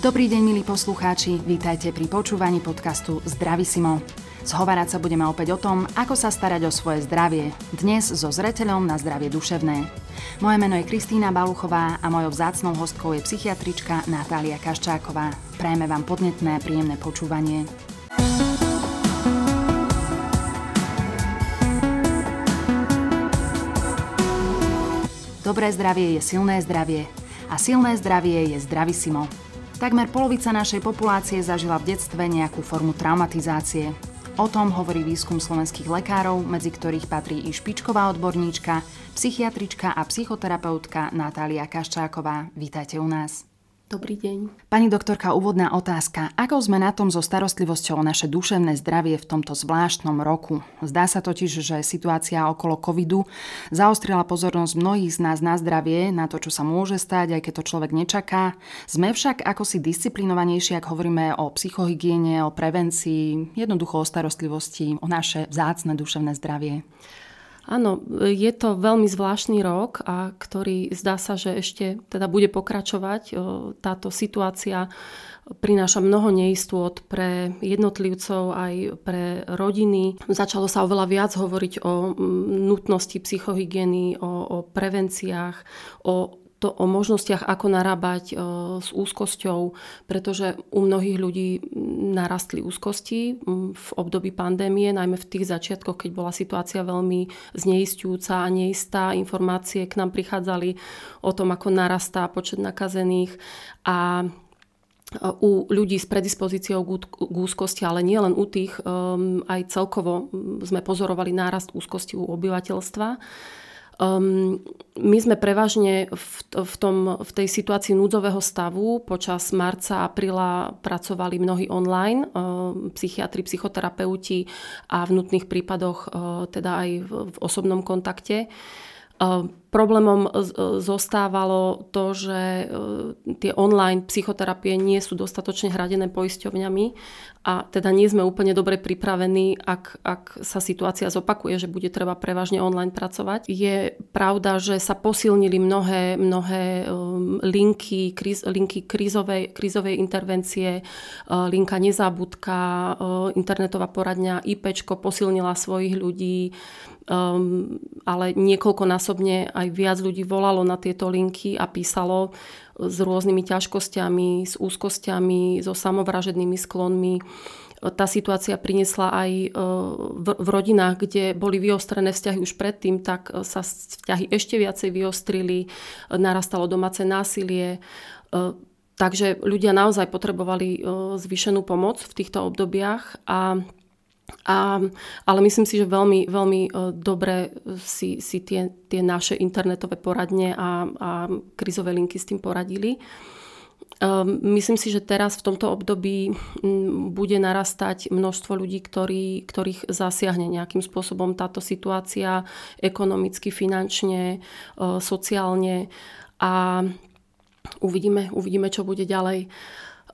Dobrý deň, milí poslucháči, vítajte pri počúvaní podcastu Zdravisimo. Zhovárať sa budeme opäť o tom, ako sa starať o svoje zdravie, dnes so zreteľom na zdravie duševné. Moje meno je Kristýna Baluchová a mojou vzácnou hostkou je psychiatrička Natália Kaščáková. Prajeme vám podnetné príjemné počúvanie. Dobré zdravie je silné zdravie a silné zdravie je zdravisimo. Takmer polovica našej populácie zažila v detstve nejakú formu traumatizácie. O tom hovorí výskum slovenských lekárov, medzi ktorých patrí i špičková odborníčka, psychiatrička a psychoterapeutka Natália Kaščáková. Vítajte u nás. Dobrý deň. Pani doktorka, úvodná otázka. Ako sme na tom so starostlivosťou o naše duševné zdravie v tomto zvláštnom roku? Zdá sa totiž, že situácia okolo covidu zaostrila pozornosť mnohých z nás na zdravie, na to, čo sa môže stať, aj keď to človek nečaká. Sme však ako si disciplinovanejší, ak hovoríme o psychohygiene, o prevencii, jednoducho o starostlivosti, o naše vzácne duševné zdravie. Áno, je to veľmi zvláštny rok, a ktorý zdá sa, že ešte teda bude pokračovať. Táto situácia prináša mnoho neistôt pre jednotlivcov aj pre rodiny. Začalo sa oveľa viac hovoriť o nutnosti psychohygieny, o, o prevenciách, o to o možnostiach, ako narábať e, s úzkosťou, pretože u mnohých ľudí narastli úzkosti v období pandémie, najmä v tých začiatkoch, keď bola situácia veľmi zneistujúca a neistá. Informácie k nám prichádzali o tom, ako narastá počet nakazených a e, u ľudí s predispozíciou k úzkosti, ale nie len u tých, um, aj celkovo sme pozorovali nárast úzkosti u obyvateľstva. Um, my sme prevažne v, v, tom, v tej situácii núdzového stavu počas marca apríla pracovali mnohí online, um, psychiatri, psychoterapeuti a v nutných prípadoch uh, teda aj v, v osobnom kontakte. Um, Problémom zostávalo to, že e, tie online psychoterapie nie sú dostatočne hradené poisťovňami a teda nie sme úplne dobre pripravení, ak, ak sa situácia zopakuje, že bude treba prevažne online pracovať. Je pravda, že sa posilnili mnohé, mnohé um, linky, kríz, linky krízovej, krízovej intervencie, linka Nezabudka, uh, internetová poradňa IPčko posilnila svojich ľudí, ale niekoľkonásobne aj viac ľudí volalo na tieto linky a písalo s rôznymi ťažkosťami, s úzkosťami, so samovražednými sklonmi. Tá situácia priniesla aj e, v rodinách, kde boli vyostrené vzťahy už predtým, tak sa vzťahy ešte viacej vyostrili, narastalo domáce násilie. E, takže ľudia naozaj potrebovali e, zvýšenú pomoc v týchto obdobiach a a, ale myslím si, že veľmi, veľmi e, dobre si, si tie, tie naše internetové poradne a, a krizové linky s tým poradili. Um, myslím si, že teraz v tomto období bude narastať množstvo ľudí, ktorí, ktorých zasiahne nejakým spôsobom táto situácia ekonomicky, finančne, sociálne a uvidíme, uvidíme, čo bude ďalej.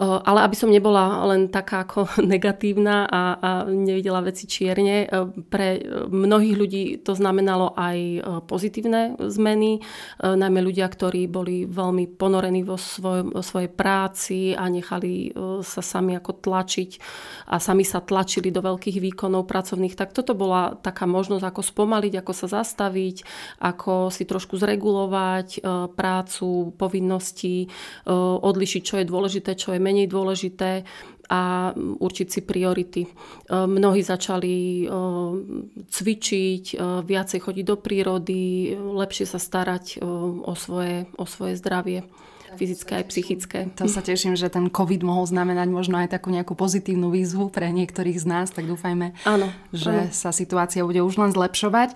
Ale aby som nebola len taká ako negatívna a, a nevidela veci čierne, pre mnohých ľudí to znamenalo aj pozitívne zmeny, najmä ľudia, ktorí boli veľmi ponorení vo svoj, svojej práci a nechali sa sami ako tlačiť a sami sa tlačili do veľkých výkonov pracovných, tak toto bola taká možnosť, ako spomaliť, ako sa zastaviť, ako si trošku zregulovať prácu, povinnosti, odlišiť, čo je dôležité, čo je menej dôležité a určiť si priority. E, mnohí začali e, cvičiť, e, viacej chodiť do prírody, lepšie sa starať o svoje, o svoje zdravie fyzické aj psychické. To sa teším, že ten COVID mohol znamenať možno aj takú nejakú pozitívnu výzvu pre niektorých z nás, tak dúfajme, áno, že áno. sa situácia bude už len zlepšovať.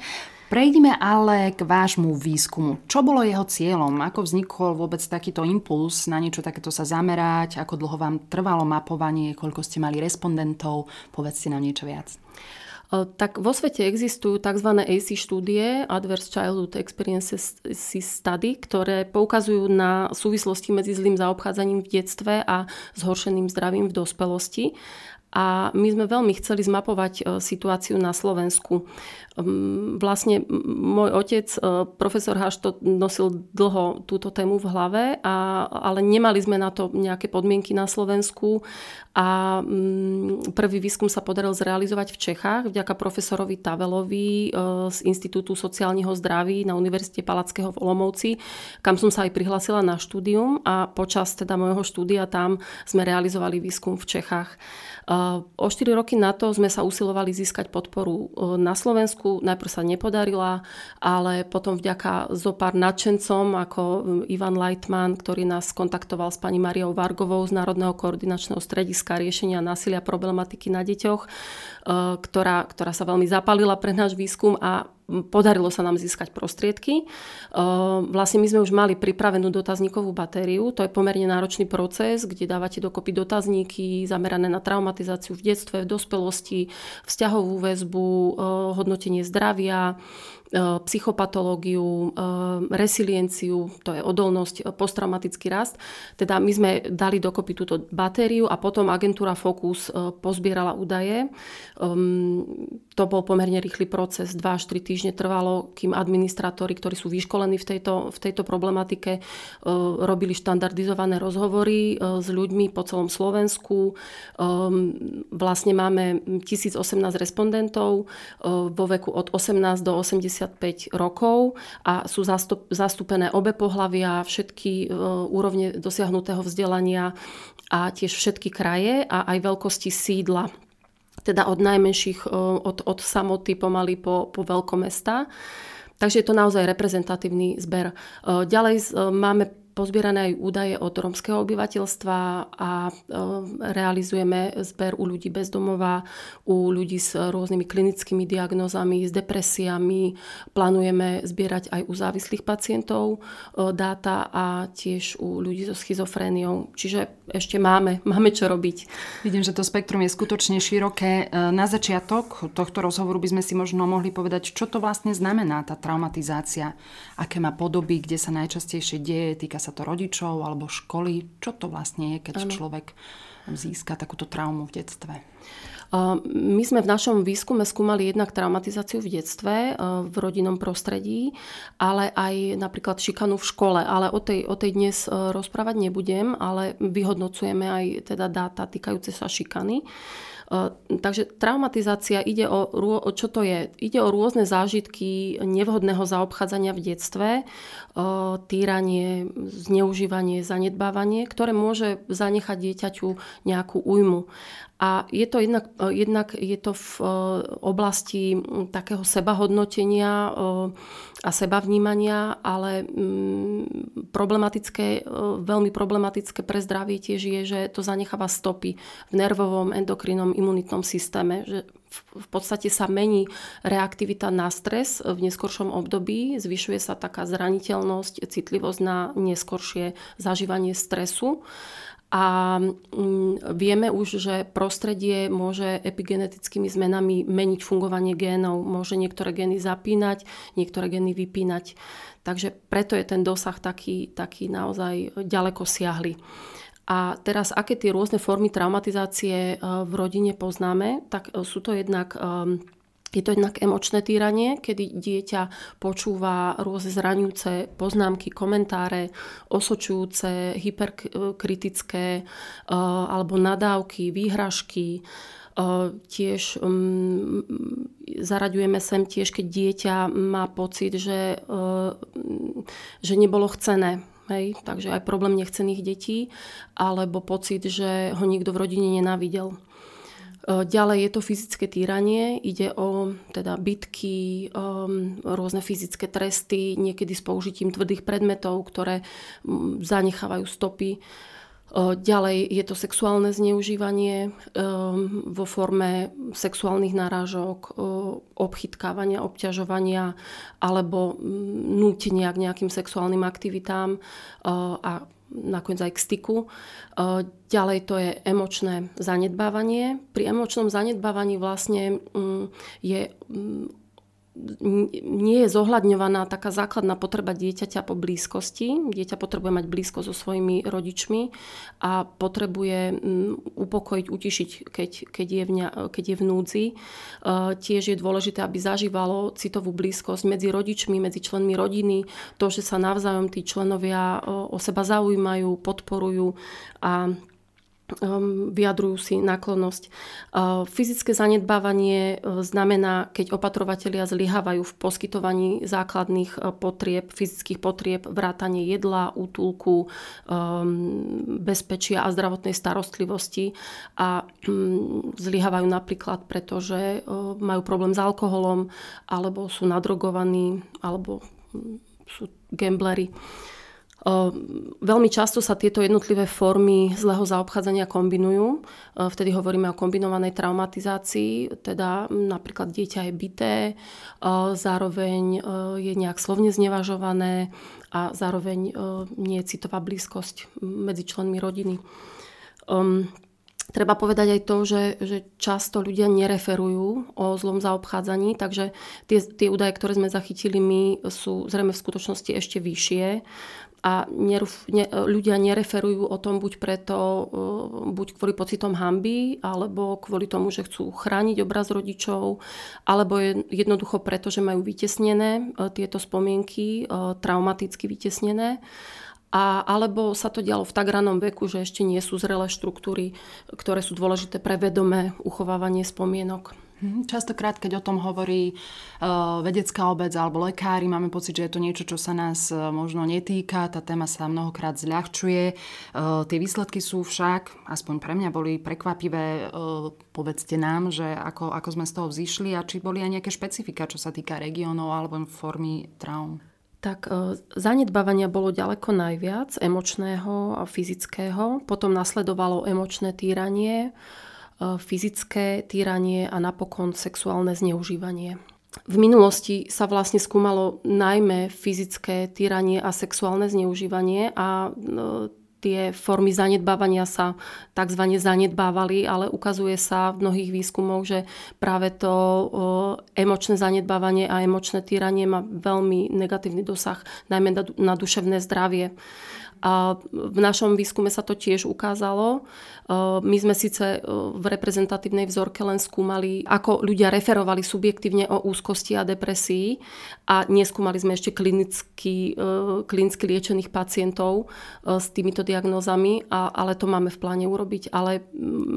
Prejdime ale k vášmu výskumu. Čo bolo jeho cieľom? Ako vznikol vôbec takýto impuls na niečo takéto sa zamerať? Ako dlho vám trvalo mapovanie? Koľko ste mali respondentov? Povedzte nám niečo viac. Tak vo svete existujú tzv. AC štúdie, Adverse Childhood Experiences Study, ktoré poukazujú na súvislosti medzi zlým zaobchádzaním v detstve a zhoršeným zdravím v dospelosti. A my sme veľmi chceli zmapovať situáciu na Slovensku. Vlastne môj otec, profesor Haš, to nosil dlho túto tému v hlave, a, ale nemali sme na to nejaké podmienky na Slovensku a prvý výskum sa podaril zrealizovať v Čechách vďaka profesorovi Tavelovi z Institútu sociálneho zdraví na Univerzite Palackého v Olomouci, kam som sa aj prihlásila na štúdium a počas teda môjho štúdia tam sme realizovali výskum v Čechách. O 4 roky na to sme sa usilovali získať podporu na Slovensku. Najprv sa nepodarila, ale potom vďaka zo pár nadšencom ako Ivan Leitman, ktorý nás kontaktoval s pani Mariou Vargovou z Národného koordinačného strediska riešenia násilia problematiky na deťoch, ktorá, ktorá sa veľmi zapalila pre náš výskum a podarilo sa nám získať prostriedky. Vlastne my sme už mali pripravenú dotazníkovú batériu, to je pomerne náročný proces, kde dávate dokopy dotazníky zamerané na traumatizáciu v detstve, v dospelosti, vzťahovú väzbu, hodnotenie zdravia, E, psychopatológiu, e, resilienciu, to je odolnosť, e, posttraumatický rast. Teda my sme dali dokopy túto batériu a potom agentúra Focus pozbierala údaje. To bol pomerne rýchly proces, 2 až 3 týždne trvalo, kým administratóri, ktorí sú vyškolení v tejto, v tejto problematike, robili štandardizované rozhovory s ľuďmi po celom Slovensku. Vlastne máme 1018 respondentov vo veku od 18 do 80 65 rokov a sú zastúpené obe pohlavia, všetky e, úrovne dosiahnutého vzdelania a tiež všetky kraje a aj veľkosti sídla teda od najmenších, e, od, od samoty pomaly po, po veľkomesta. Takže je to naozaj reprezentatívny zber. E, ďalej máme pozbierané aj údaje od romského obyvateľstva a e, realizujeme zber u ľudí bez domova, u ľudí s rôznymi klinickými diagnózami, s depresiami. Plánujeme zbierať aj u závislých pacientov e, dáta a tiež u ľudí so schizofréniou. Čiže ešte máme, máme čo robiť. Vidím, že to spektrum je skutočne široké. E, na začiatok tohto rozhovoru by sme si možno mohli povedať, čo to vlastne znamená tá traumatizácia, aké má podoby, kde sa najčastejšie deje, týka sa to rodičov alebo školy. Čo to vlastne je, keď ano. človek získa takúto traumu v detstve? My sme v našom výskume skúmali jednak traumatizáciu v detstve, v rodinnom prostredí, ale aj napríklad šikanu v škole. Ale o tej, o tej dnes rozprávať nebudem, ale vyhodnocujeme aj teda dáta týkajúce sa šikany. Takže traumatizácia ide o, čo to je? Ide o rôzne zážitky nevhodného zaobchádzania v detstve, týranie, zneužívanie, zanedbávanie, ktoré môže zanechať dieťaťu nejakú újmu. A je to jednak, jednak je to v oblasti takého sebahodnotenia a sebavnímania, ale problematické, veľmi problematické pre zdravie tiež je, že to zanecháva stopy v nervovom, endokrinnom, imunitnom systéme, že v podstate sa mení reaktivita na stres v neskoršom období, zvyšuje sa taká zraniteľnosť, citlivosť na neskoršie zažívanie stresu. A mm, vieme už, že prostredie môže epigenetickými zmenami meniť fungovanie génov. Môže niektoré gény zapínať, niektoré gény vypínať. Takže preto je ten dosah taký, taký naozaj ďaleko siahly. A teraz, aké tie rôzne formy traumatizácie e, v rodine poznáme, tak e, sú to jednak e, je to jednak emočné týranie, kedy dieťa počúva rôzne zraňujúce poznámky, komentáre, osočujúce, hyperkritické alebo nadávky, výhražky. Tiež um, zaraďujeme sem tiež, keď dieťa má pocit, že, že nebolo chcené Hej, takže aj problém nechcených detí, alebo pocit, že ho nikto v rodine nenávidel. E, ďalej je to fyzické týranie, ide o teda bitky, um, rôzne fyzické tresty, niekedy s použitím tvrdých predmetov, ktoré um, zanechávajú stopy. Ďalej je to sexuálne zneužívanie vo forme sexuálnych náražok, obchytkávania, obťažovania alebo nútenia k nejakým sexuálnym aktivitám a nakoniec aj k styku. Ďalej to je emočné zanedbávanie. Pri emočnom zanedbávaní vlastne je nie je zohľadňovaná taká základná potreba dieťaťa po blízkosti. Dieťa potrebuje mať blízko so svojimi rodičmi a potrebuje upokojiť, utišiť, keď, keď, je, v, keď je v núdzi. Tiež je dôležité, aby zažívalo citovú blízkosť medzi rodičmi, medzi členmi rodiny, to, že sa navzájom tí členovia o seba zaujímajú, podporujú a vyjadrujú si náklonnosť. Uh, fyzické zanedbávanie uh, znamená, keď opatrovatelia zlyhávajú v poskytovaní základných uh, potrieb, fyzických potrieb, vrátanie jedla, útulku, um, bezpečia a zdravotnej starostlivosti a um, zlyhávajú napríklad, pretože majú problém s alkoholom, alebo sú nadrogovaní, alebo sú gamblery. Veľmi často sa tieto jednotlivé formy zlého zaobchádzania kombinujú. Vtedy hovoríme o kombinovanej traumatizácii, teda napríklad dieťa je bité, zároveň je nejak slovne znevažované a zároveň nie je citová blízkosť medzi členmi rodiny. Treba povedať aj to, že, že často ľudia nereferujú o zlom zaobchádzaní, takže tie, tie údaje, ktoré sme zachytili my, sú zrejme v skutočnosti ešte vyššie a neruf, ne, ľudia nereferujú o tom buď preto, e, buď kvôli pocitom hamby, alebo kvôli tomu, že chcú chrániť obraz rodičov, alebo je jednoducho preto, že majú vytesnené e, tieto spomienky, e, traumaticky vytesnené. A, alebo sa to dialo v tak ranom veku, že ešte nie sú zrelé štruktúry, ktoré sú dôležité pre vedomé uchovávanie spomienok. Mhm, častokrát, keď o tom hovorí uh, vedecká obec alebo lekári, máme pocit, že je to niečo, čo sa nás uh, možno netýka. Tá téma sa mnohokrát zľahčuje. Uh, tie výsledky sú však, aspoň pre mňa, boli prekvapivé. Povedzte nám, že ako, ako sme z toho vzýšli a či boli aj nejaké špecifika, čo sa týka regiónov alebo formy traum. Tak zanedbávania bolo ďaleko najviac, emočného a fyzického. Potom nasledovalo emočné týranie, E, fyzické týranie a napokon sexuálne zneužívanie. V minulosti sa vlastne skúmalo najmä fyzické týranie a sexuálne zneužívanie a e, tie formy zanedbávania sa tzv. zanedbávali, ale ukazuje sa v mnohých výskumoch, že práve to e, emočné zanedbávanie a emočné týranie má veľmi negatívny dosah, najmä na duševné zdravie. A v našom výskume sa to tiež ukázalo. My sme síce v reprezentatívnej vzorke len skúmali, ako ľudia referovali subjektívne o úzkosti a depresii a neskúmali sme ešte klinicky, klinicky liečených pacientov s týmito diagnózami, ale to máme v pláne urobiť. Ale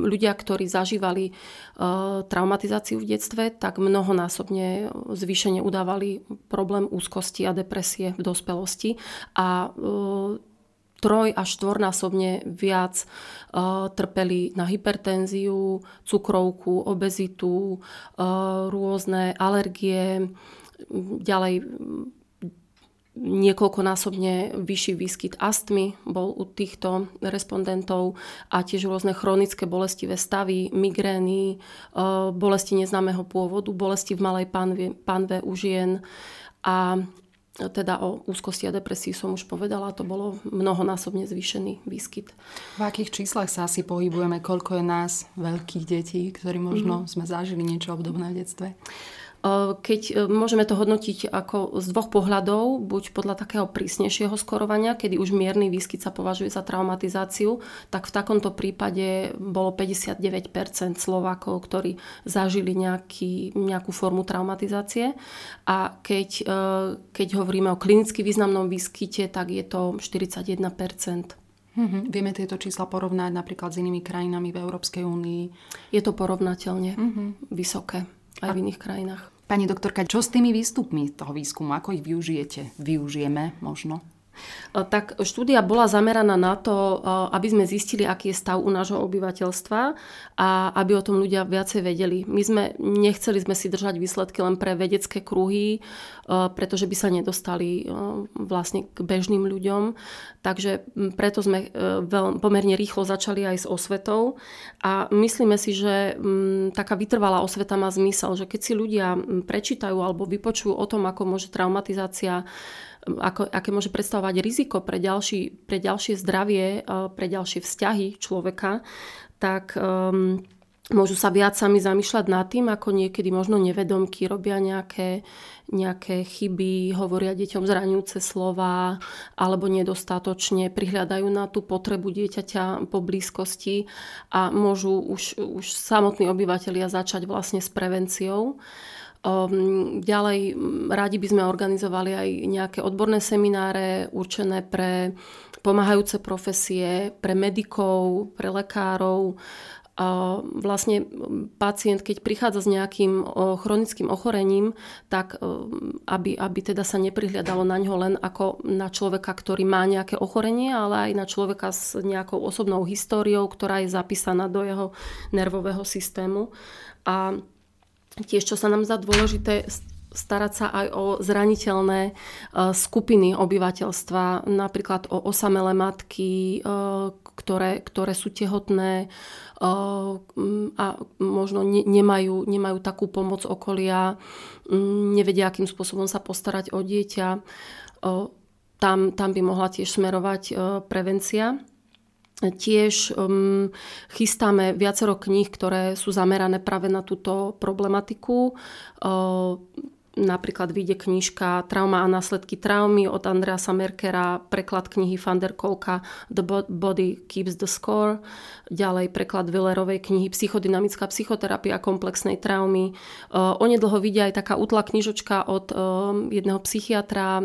ľudia, ktorí zažívali traumatizáciu v detstve, tak mnohonásobne zvýšene udávali problém úzkosti a depresie v dospelosti. A troj až štvornásobne viac uh, trpeli na hypertenziu, cukrovku, obezitu, uh, rôzne alergie, ďalej niekoľkonásobne vyšší výskyt astmy bol u týchto respondentov a tiež rôzne chronické bolestivé stavy, migrény, bolesti neznámeho pôvodu, bolesti v malej panve, panve u žien a teda o úzkosti a depresii som už povedala, to bolo mnohonásobne zvýšený výskyt. V akých číslach sa asi pohybujeme? Koľko je nás, veľkých detí, ktorí možno mm-hmm. sme zažili niečo obdobné v detstve? Keď e, môžeme to hodnotiť ako z dvoch pohľadov, buď podľa takého prísnejšieho skorovania, kedy už mierny výskyt sa považuje za traumatizáciu, tak v takomto prípade bolo 59% Slovákov, ktorí zažili nejaký, nejakú formu traumatizácie. A keď, e, keď hovoríme o klinicky významnom výskyte, tak je to 41%. Mm-hmm. Vieme tieto čísla porovnať napríklad s inými krajinami v Európskej únii? Je to porovnateľne mm-hmm. vysoké aj v iných krajinách. Pani doktorka, čo s tými výstupmi toho výskumu? Ako ich využijete? Využijeme možno? Tak štúdia bola zameraná na to, aby sme zistili, aký je stav u nášho obyvateľstva a aby o tom ľudia viacej vedeli. My sme nechceli sme si držať výsledky len pre vedecké kruhy, pretože by sa nedostali vlastne k bežným ľuďom. Takže preto sme e, pomerne rýchlo začali aj s osvetou a myslíme si, že taká vytrvalá osveta má zmysel, že keď si ľudia prečítajú alebo vypočujú o tom, ako môže traumatizácia ako, aké môže predstavovať riziko pre, ďalší, pre ďalšie zdravie, eh, pre ďalšie vzťahy človeka, tak um, môžu sa viac sami zamýšľať nad tým, ako niekedy možno nevedomky robia nejaké, nejaké chyby, hovoria deťom zraňujúce slova alebo nedostatočne prihľadajú na tú potrebu dieťaťa po blízkosti a môžu už, už samotní obyvateľia začať vlastne s prevenciou. Um, ďalej rádi by sme organizovali aj nejaké odborné semináre určené pre pomáhajúce profesie, pre medikov, pre lekárov, a vlastne pacient, keď prichádza s nejakým chronickým ochorením, tak aby, aby teda sa neprihľadalo na ňo len ako na človeka, ktorý má nejaké ochorenie, ale aj na človeka s nejakou osobnou históriou, ktorá je zapísaná do jeho nervového systému. A tiež, čo sa nám zdá dôležité, starať sa aj o zraniteľné skupiny obyvateľstva, napríklad o osamelé matky, ktoré, ktoré sú tehotné, a možno nemajú, nemajú takú pomoc okolia, nevedia, akým spôsobom sa postarať o dieťa. Tam, tam by mohla tiež smerovať prevencia. Tiež um, chystáme viacero kníh, ktoré sú zamerané práve na túto problematiku. Uh, Napríklad vyjde knižka Trauma a následky traumy od Andreasa Merkera, preklad knihy van der Kolka The Body Keeps the Score, ďalej preklad Villerovej knihy Psychodynamická psychoterapia komplexnej traumy. Onedlho vyjde aj taká útla knižočka od jedného psychiatra,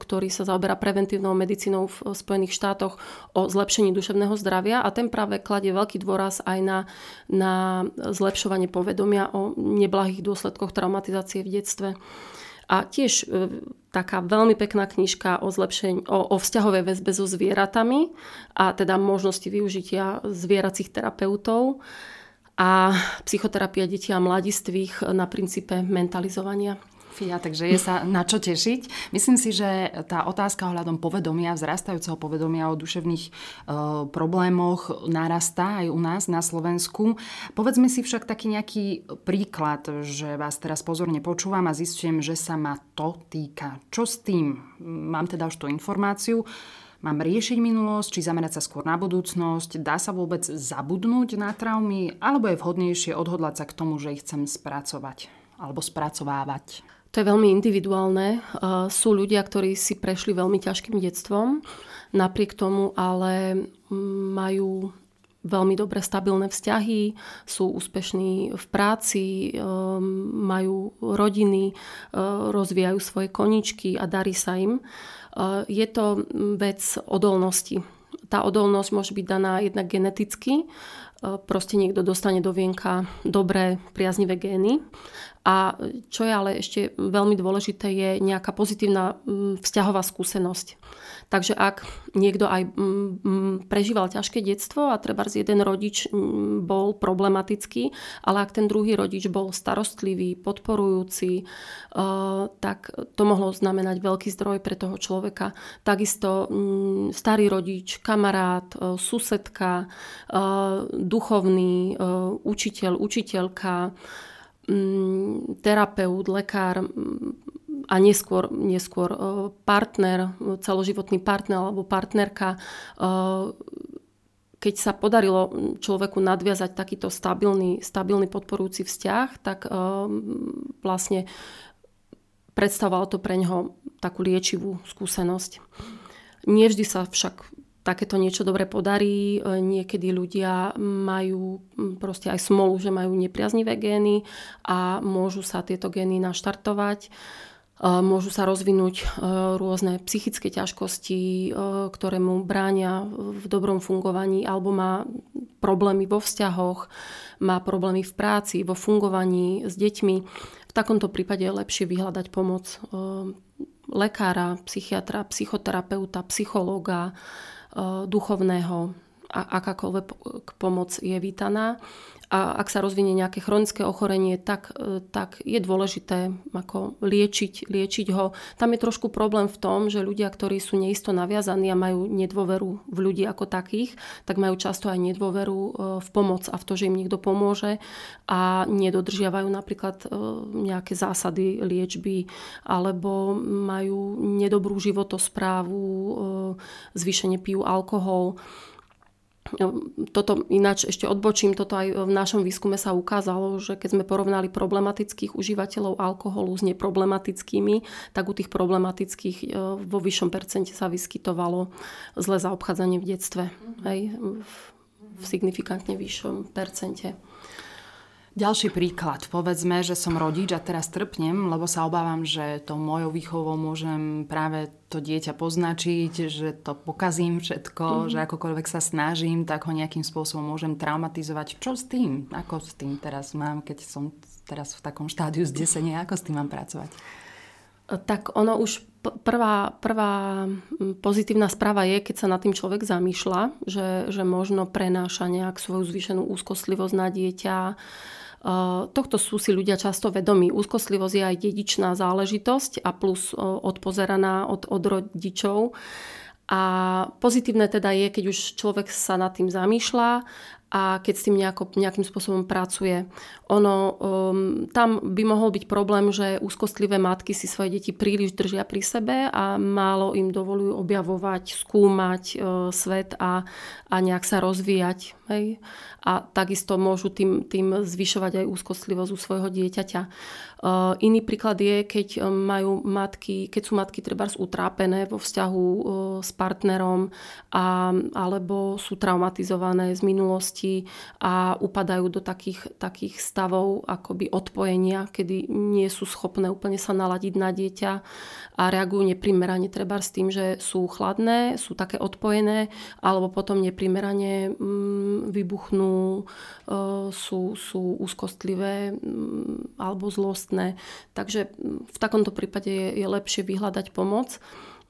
ktorý sa zaoberá preventívnou medicínou v Spojených štátoch o zlepšení duševného zdravia a ten práve kladie veľký dôraz aj na, na zlepšovanie povedomia o neblahých dôsledkoch traumatizácie v detstve. A tiež e, taká veľmi pekná knižka o, zlepšení, o, o vzťahovej väzbe so zvieratami a teda možnosti využitia zvieracích terapeutov a psychoterapia detí a mladistvých na princípe mentalizovania. Fia, takže je sa na čo tešiť. Myslím si, že tá otázka ohľadom povedomia, vzrastajúceho povedomia o duševných e, problémoch narastá aj u nás na Slovensku. Povedzme si však taký nejaký príklad, že vás teraz pozorne počúvam a zistujem, že sa ma to týka. Čo s tým? Mám teda už tú informáciu. Mám riešiť minulosť, či zamerať sa skôr na budúcnosť? Dá sa vôbec zabudnúť na traumy? Alebo je vhodnejšie odhodlať sa k tomu, že ich chcem spracovať alebo spracovávať? To je veľmi individuálne. Sú ľudia, ktorí si prešli veľmi ťažkým detstvom, napriek tomu ale majú veľmi dobre stabilné vzťahy, sú úspešní v práci, um, majú rodiny, uh, rozvíjajú svoje koničky a darí sa im. Je to vec odolnosti. Tá odolnosť môže byť daná jednak geneticky, proste niekto dostane do vienka dobré, priaznivé gény a čo je ale ešte veľmi dôležité, je nejaká pozitívna vzťahová skúsenosť. Takže ak niekto aj prežíval ťažké detstvo a treba jeden rodič bol problematický, ale ak ten druhý rodič bol starostlivý, podporujúci, eh, tak to mohlo znamenať veľký zdroj pre toho človeka. Takisto starý rodič, kamarát, eh, susedka, duchovný, učiteľ, učiteľka, terapeut, lekár, a neskôr, neskôr e, partner, celoživotný partner alebo partnerka, e, keď sa podarilo človeku nadviazať takýto stabilný, stabilný podporujúci vzťah, tak e, vlastne predstavovalo to pre neho takú liečivú skúsenosť. Nevždy sa však takéto niečo dobre podarí. Niekedy ľudia majú proste aj smolu, že majú nepriaznivé gény a môžu sa tieto gény naštartovať. Môžu sa rozvinúť e, rôzne psychické ťažkosti, e, ktoré mu bránia v dobrom fungovaní, alebo má problémy vo vzťahoch, má problémy v práci, vo fungovaní s deťmi. V takomto prípade je lepšie vyhľadať pomoc e, lekára, psychiatra, psychoterapeuta, psychológa, duchovného a akákoľvek pomoc je vítaná a ak sa rozvinie nejaké chronické ochorenie, tak, e, tak je dôležité ako liečiť, liečiť ho. Tam je trošku problém v tom, že ľudia, ktorí sú neisto naviazaní a majú nedôveru v ľudí ako takých, tak majú často aj nedôveru e, v pomoc a v to, že im niekto pomôže a nedodržiavajú napríklad e, nejaké zásady liečby alebo majú nedobrú životosprávu, zvýšenie pijú alkohol toto ináč ešte odbočím, toto aj v našom výskume sa ukázalo, že keď sme porovnali problematických užívateľov alkoholu s neproblematickými, tak u tých problematických e, vo vyššom percente sa vyskytovalo zlé zaobchádzanie v detstve. Mm-hmm. Hej, v, v signifikantne vyššom percente. Ďalší príklad. Povedzme, že som rodič a teraz trpnem, lebo sa obávam, že to mojou výchovou môžem práve to dieťa poznačiť, že to pokazím všetko, mm-hmm. že akokoľvek sa snažím, tak ho nejakým spôsobom môžem traumatizovať. Čo s tým? Ako s tým teraz mám, keď som teraz v takom štádiu zdesenia? Ako s tým mám pracovať? Tak ono už prvá, prvá pozitívna správa je, keď sa nad tým človek zamýšľa, že, že možno prenáša nejak svoju zvýšenú úzkostlivosť na dieťa, Tohto sú si ľudia často vedomí. Úzkostlivosť je aj dedičná záležitosť a plus odpozeraná od, od rodičov. A pozitívne teda je, keď už človek sa nad tým zamýšľa a keď s tým nejako, nejakým spôsobom pracuje. Ono, um, tam by mohol byť problém, že úzkostlivé matky si svoje deti príliš držia pri sebe a málo im dovolujú objavovať, skúmať uh, svet a, a nejak sa rozvíjať. Hej? A takisto môžu tým, tým zvyšovať aj úzkostlivosť u svojho dieťaťa. Uh, iný príklad je, keď um, majú matky, keď sú matky treba utrápené vo vzťahu uh, s partnerom a, alebo sú traumatizované z minulosti a upadajú do takých, takých stavov akoby odpojenia, kedy nie sú schopné úplne sa naladiť na dieťa a reagujú neprimerane treba s tým, že sú chladné, sú také odpojené alebo potom neprimerane mm, vybuchnú, uh, sú, sú úzkostlivé mm, alebo zlost bolestné. Takže v takomto prípade je, je lepšie vyhľadať pomoc.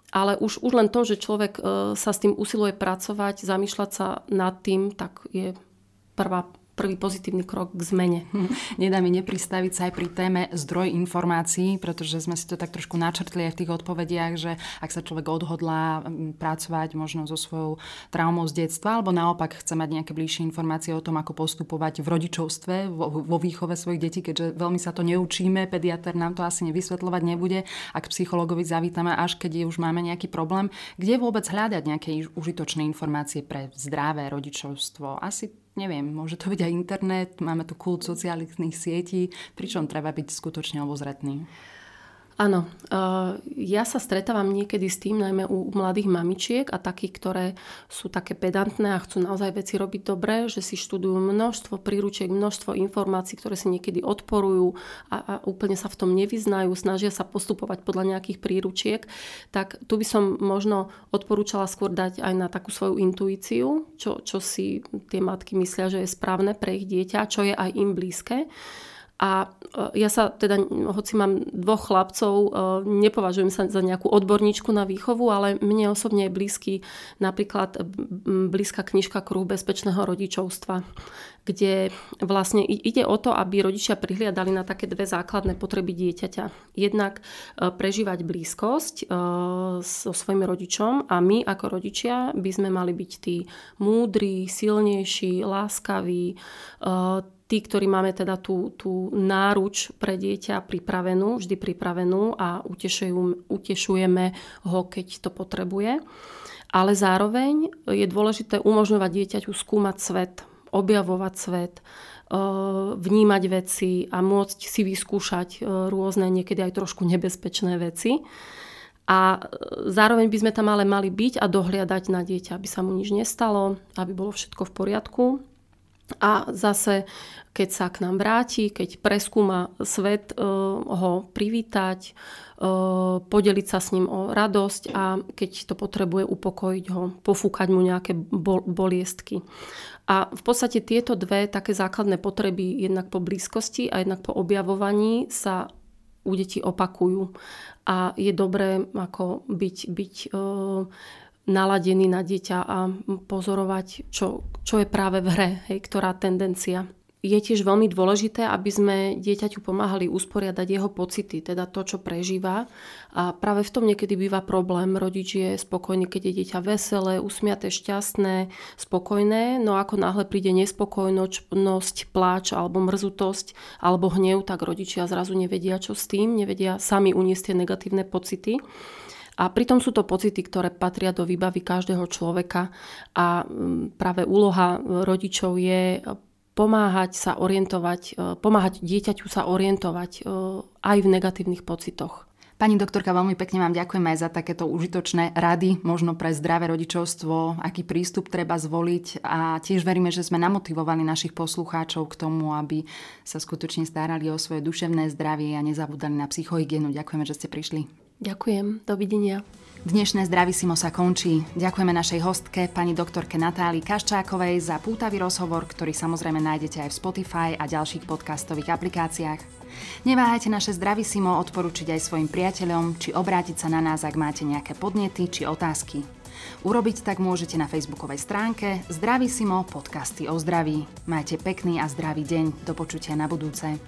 Ale už, už len to, že človek e, sa s tým usiluje pracovať, zamýšľať sa nad tým, tak je prvá prvý pozitívny krok k zmene. Nedá mi nepristaviť sa aj pri téme zdroj informácií, pretože sme si to tak trošku načrtli aj v tých odpovediach, že ak sa človek odhodlá pracovať možno so svojou traumou z detstva, alebo naopak chce mať nejaké bližšie informácie o tom, ako postupovať v rodičovstve, vo, vo výchove svojich detí, keďže veľmi sa to neučíme, pediatr nám to asi nevysvetľovať nebude, ak psychologovi zavítame až keď už máme nejaký problém. Kde vôbec hľadať nejaké užitočné informácie pre zdravé rodičovstvo? Asi neviem, môže to byť aj internet, máme tu kult sociálnych sietí, pričom treba byť skutočne obozretný. Áno, eh, ja sa stretávam niekedy s tým, najmä u mladých mamičiek a takých, ktoré sú také pedantné a chcú naozaj veci robiť dobre, že si študujú množstvo príručiek, množstvo informácií, ktoré si niekedy odporujú a, a úplne sa v tom nevyznajú, snažia sa postupovať podľa nejakých príručiek, tak tu by som možno odporúčala skôr dať aj na takú svoju intuíciu, čo, čo si tie matky myslia, že je správne pre ich dieťa, čo je aj im blízke. A e, ja sa teda, hoci mám dvoch chlapcov, e, nepovažujem sa za nejakú odborníčku na výchovu, ale mne osobne je blízky napríklad blízka knižka Kruh bezpečného rodičovstva, kde vlastne ide o to, aby rodičia prihliadali na také dve základné potreby dieťaťa. Jednak e, prežívať blízkosť so svojim rodičom a my ako rodičia by sme mali byť tí múdri, silnejší, láskaví, tí, ktorí máme teda tú, tú náruč pre dieťa pripravenú, vždy pripravenú a utešujeme ho, keď to potrebuje. Ale zároveň je dôležité umožňovať dieťaťu skúmať svet, objavovať svet, e, vnímať veci a môcť si vyskúšať e, rôzne, niekedy aj trošku nebezpečné veci. A e, zároveň by sme tam ale mali byť a dohliadať na dieťa, aby sa mu nič nestalo, aby bolo všetko v poriadku. A zase, keď sa k nám vráti, keď preskúma svet, eh, ho privítať, eh, podeliť sa s ním o radosť a keď to potrebuje, upokojiť ho, pofúkať mu nejaké boliestky. A v podstate tieto dve také základné potreby, jednak po blízkosti a jednak po objavovaní sa u detí opakujú. A je dobré ako byť, byť uh, naladený na dieťa a pozorovať, čo, čo je práve v hre, hej, ktorá tendencia. Je tiež veľmi dôležité, aby sme dieťaťu pomáhali usporiadať jeho pocity, teda to, čo prežíva. A práve v tom niekedy býva problém. Rodič je spokojný, keď je dieťa veselé, usmiaté, šťastné, spokojné, no ako náhle príde nespokojnosť, pláč alebo mrzutosť alebo hnev, tak rodičia zrazu nevedia, čo s tým, nevedia sami uniesť tie negatívne pocity. A pritom sú to pocity, ktoré patria do výbavy každého človeka a práve úloha rodičov je pomáhať sa orientovať, e, pomáhať dieťaťu sa orientovať e, aj v negatívnych pocitoch. Pani doktorka, veľmi pekne vám ďakujem aj za takéto užitočné rady, možno pre zdravé rodičovstvo, aký prístup treba zvoliť a tiež veríme, že sme namotivovali našich poslucháčov k tomu, aby sa skutočne starali o svoje duševné zdravie a nezabudali na psychohygienu. Ďakujeme, že ste prišli. Ďakujem, dovidenia. Dnešné Zdravisimo sa končí. Ďakujeme našej hostke, pani doktorke Natálii Kaščákovej za pútavý rozhovor, ktorý samozrejme nájdete aj v Spotify a ďalších podcastových aplikáciách. Neváhajte naše Zdravisimo odporučiť aj svojim priateľom, či obrátiť sa na nás, ak máte nejaké podnety či otázky. Urobiť tak môžete na facebookovej stránke Zdravisimo podcasty o zdraví. Majte pekný a zdravý deň. Do počutia na budúce.